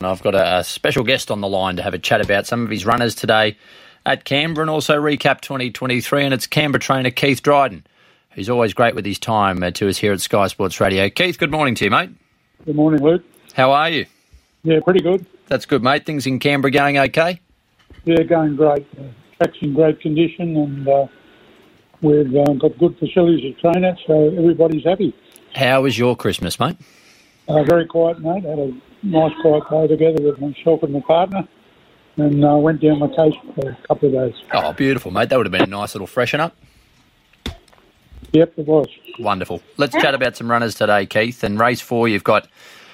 I've got a, a, special guest on the line to have a chat about some of his runners today at Canberra and also recap 2023. And it's Canberra trainer Keith Dryden, who's always great with his time uh, to us here at Sky Sports Radio. Keith, good morning to you, mate. Good morning, Luke. How are you? Yeah, pretty good. That's good, mate. Things in Canberra going okay? Yeah, going great. Uh, track's in great condition and uh, we've uh, got good facilities to train at, so everybody's happy. How was your Christmas, mate? Uh, very quiet, mate. Had a nice quiet day together with myself and my partner, and uh, went down my coast for a couple of days. Oh, beautiful, mate. That would have been a nice little freshen up. Yep, it was. Wonderful. Let's chat about some runners today, Keith. And race four, you've got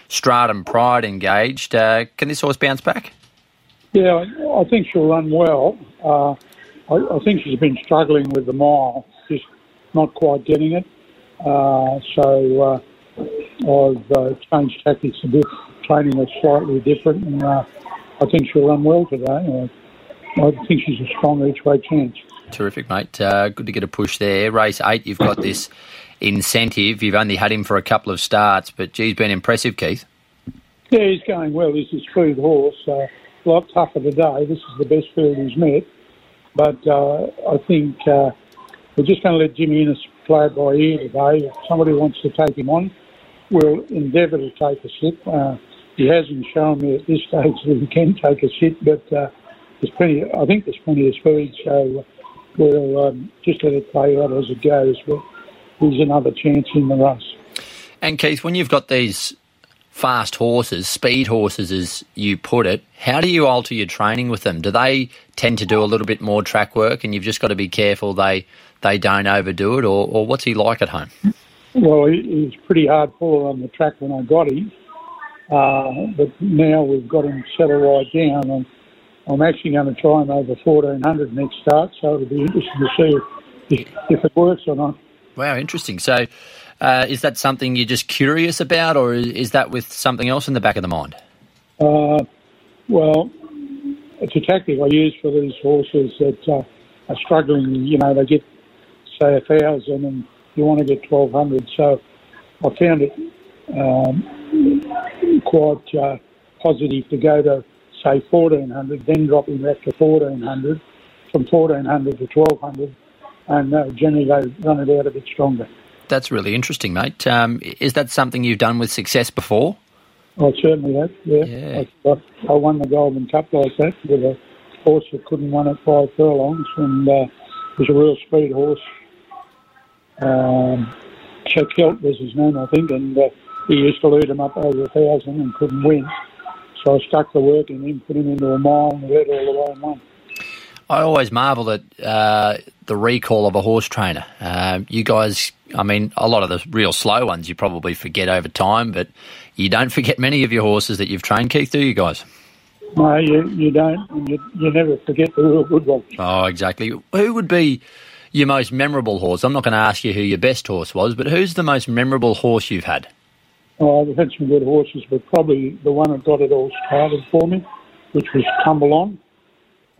Stratum Pride engaged. Uh, can this horse bounce back? Yeah, I think she'll run well. Uh, I, I, think she's been struggling with the mile, just not quite getting it. Uh, so uh, I've uh, changed tactics a bit training was slightly different, and uh, I think she'll run well today. Uh, I think she's a strong each way chance. Terrific, mate. Uh, good to get a push there. Race eight, you've got this incentive. You've only had him for a couple of starts, but gee, he's been impressive, Keith. Yeah, he's going well. He's a smooth horse. Uh, a lot tougher today. This is the best field he's met. But uh, I think uh, we're just going to let Jimmy Innes play it by ear today. If somebody wants to take him on, we'll endeavour to take a sit. Uh, he hasn't shown me at this stage that he can take a sit, but uh, there's plenty. I think there's plenty of speed, so we'll um, just let it play out as it goes. But there's another chance in the race. And Keith, when you've got these fast horses, speed horses, as you put it, how do you alter your training with them? Do they tend to do a little bit more track work, and you've just got to be careful they they don't overdo it, or, or what's he like at home? Well, he, he's pretty hard puller on the track when I got him. Uh, but now we've got him settled right down, and I'm actually going to try him over 1400 next start. So it'll be interesting to see if, if it works or not. Wow, interesting. So, uh, is that something you're just curious about, or is that with something else in the back of the mind? Uh, well, it's a tactic I use for these horses that uh, are struggling. You know, they get say a thousand, and you want to get 1200. So, I found it um, quite uh, positive to go to say 1400, then dropping back to 1400, from 1400 to 1200, and uh, generally they run it out a bit stronger. That's really interesting, mate. Um, is that something you've done with success before? I certainly have. Yeah, yeah. I, I, won the Golden Cup like that with a horse that couldn't run at five furlongs, and uh, was a real speed horse. Um, Chuck Helt was his name, I think, and uh, he used to lead him up over a thousand and couldn't win. So I stuck the work in him, put him into a mile, and led all the way and won. I always marvel at uh, the recall of a horse trainer. Uh, you guys, I mean, a lot of the real slow ones you probably forget over time, but you don't forget many of your horses that you've trained, Keith, do you guys? No, you, you don't. You, you never forget the real good ones. Oh, exactly. Who would be your most memorable horse? I'm not going to ask you who your best horse was, but who's the most memorable horse you've had? Oh, we've had some good horses, but probably the one that got it all started for me, which was Tumble On.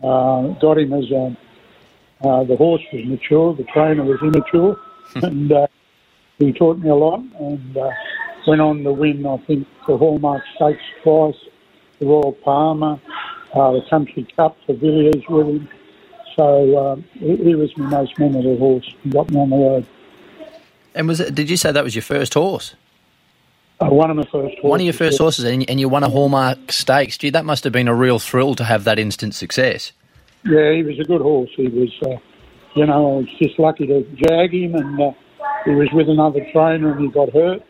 Uh, got him as a, uh, the horse was mature, the trainer was immature, and uh, he taught me a lot. And uh, went on to win, I think, the Hallmark Stakes twice, the Royal Palmer, uh, the Country Cup the Villiers with him. So uh, he, he was my most memorable horse. He got me on the road. And was it, did you say that was your first horse? Uh, one of my first horses. One of your first horses, and, and you won a Hallmark Stakes. Gee, that must have been a real thrill to have that instant success. Yeah, he was a good horse. He was, uh, you know, I was just lucky to jag him, and uh, he was with another trainer, and he got hurt.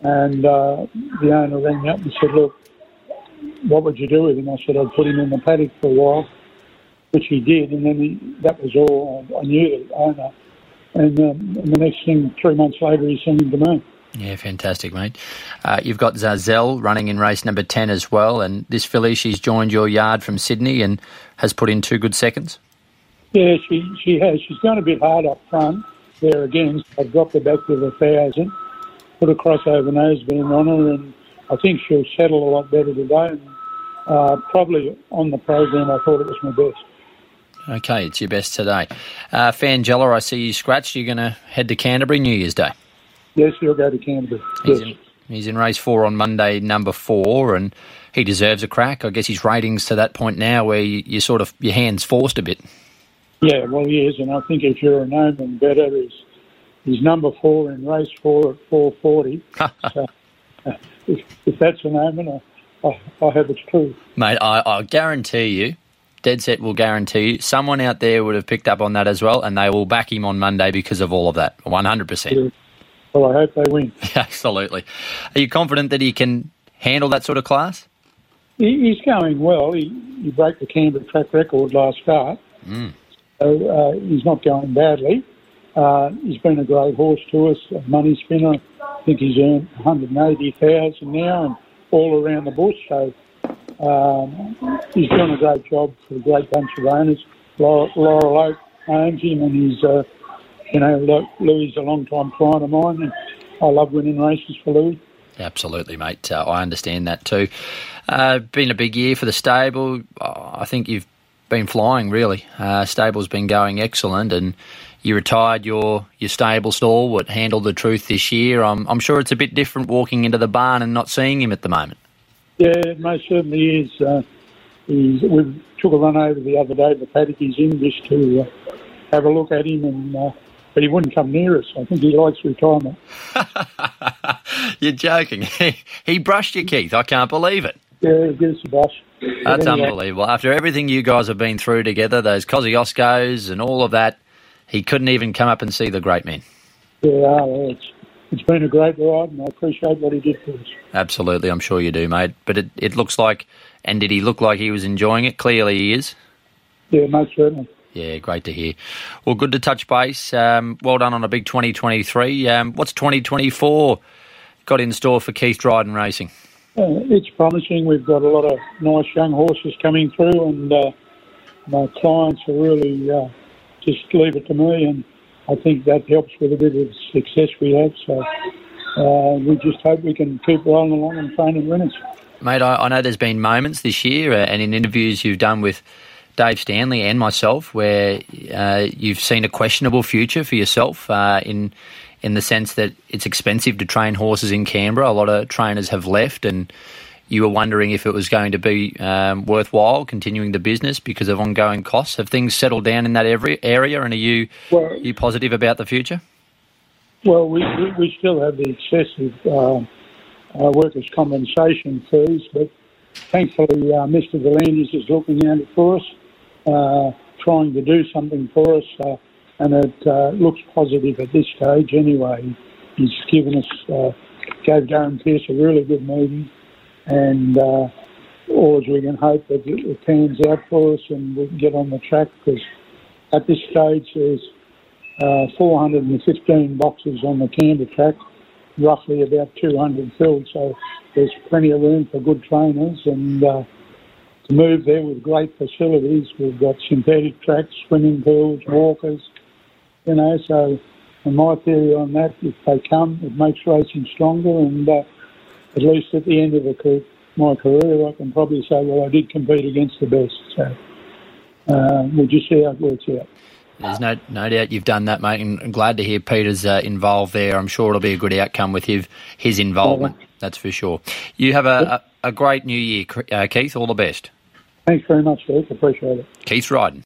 And uh, the owner rang me up and said, "Look, what would you do with him?" I said, "I'd put him in the paddock for a while," which he did, and then he, that was all. I, I knew the owner, and, um, and the next thing, three months later, he sent him to me. Yeah, fantastic, mate. Uh, you've got Zazelle running in race number 10 as well, and this filly, she's joined your yard from Sydney and has put in two good seconds. Yeah, she, she has. She's gone a bit hard up front there again. I've dropped her back to the thousand, put a crossover noseband on her, and I think she'll settle a lot better today. And, uh, probably on the program, I thought it was my best. Okay, it's your best today. Uh, Fangella, I see you scratched. You're going to head to Canterbury New Year's Day. Yes, he'll go to Canterbury. He's, yes. in, He's in race four on Monday, number four, and he deserves a crack. I guess his ratings to that point now where you, you sort of your hands forced a bit. Yeah, well, he is, and I think if you're a Nomen better, he's, he's number four in race four at 440. so, uh, if, if that's an omen, I, I, I hope it's true. Mate, I, I guarantee you, dead set will guarantee you, someone out there would have picked up on that as well, and they will back him on Monday because of all of that. 100%. Well, I hope they win. Absolutely. Are you confident that he can handle that sort of class? He, he's going well. He, he broke the Canberra track record last start. Mm. So uh, he's not going badly. Uh, he's been a great horse to us, a money spinner. I think he's earned 180,000 now and all around the bush. So um, he's doing a great job for a great bunch of owners. Laurel, Oak owns him, and he's, uh, you know, Louis is a long time client of mine, and I love winning races for Louis. Absolutely, mate. Uh, I understand that too. Uh, been a big year for the stable. Oh, I think you've been flying really. Uh, stable's been going excellent, and you retired your your stable stalwart, Handle the Truth this year. I'm I'm sure it's a bit different walking into the barn and not seeing him at the moment. Yeah, it most certainly is. Uh, he's, we took a run over the other day. The paddock he's in just to uh, have a look at him, and uh, but he wouldn't come near us. I think he likes retirement. You're joking. he brushed you, Keith. I can't believe it. Yeah, give us a brush. That's anyway. unbelievable. After everything you guys have been through together, those Kosciuszkos and all of that, he couldn't even come up and see the great men. Yeah, it's, it's been a great ride, and I appreciate what he did for us. Absolutely, I'm sure you do, mate. But it, it looks like, and did he look like he was enjoying it? Clearly he is. Yeah, most certainly. Yeah, great to hear. Well, good to touch base. Um, well done on a big 2023. Um, what's 2024 got in store for Keith Dryden Racing? Uh, it's promising. We've got a lot of nice young horses coming through, and uh, my clients are really uh, just leave it to me, and I think that helps with a bit of success we have. So uh, we just hope we can keep rolling along and training winners. Mate, I, I know there's been moments this year, uh, and in interviews you've done with Dave Stanley and myself, where uh, you've seen a questionable future for yourself in in the sense that it's expensive to train horses in Canberra. A lot of trainers have left, and you were wondering if it was going to be um, worthwhile continuing the business because of ongoing costs. Have things settled down in that every area, and are you well, are you positive about the future? Well, we, we, we still have the excessive uh, uh, workers' compensation fees, but thankfully, uh, Mr. V'landys is looking at it for us, uh, trying to do something for us. Uh, and it uh, looks positive at this stage anyway. He's given us, uh, gave Darren Pearce a really good meeting, and uh, all we can hope that it, it pans out for us and we can get on the track because at this stage there's uh, 415 boxes on the Canberra track, roughly about 200 filled, so there's plenty of room for good trainers and uh, to move there with great facilities. We've got synthetic tracks, swimming pools, walkers, you know, so and my theory on that, if they come, it makes racing stronger, and uh, at least at the end of the, my career, I can probably say, well, I did compete against the best. So uh, we'll just see how it works out. There's no no doubt you've done that, mate, and I'm glad to hear Peter's uh, involved there. I'm sure it'll be a good outcome with his, his involvement, that's for sure. You have a, a, a great new year, uh, Keith. All the best. Thanks very much, Keith. Appreciate it. Keith Dryden.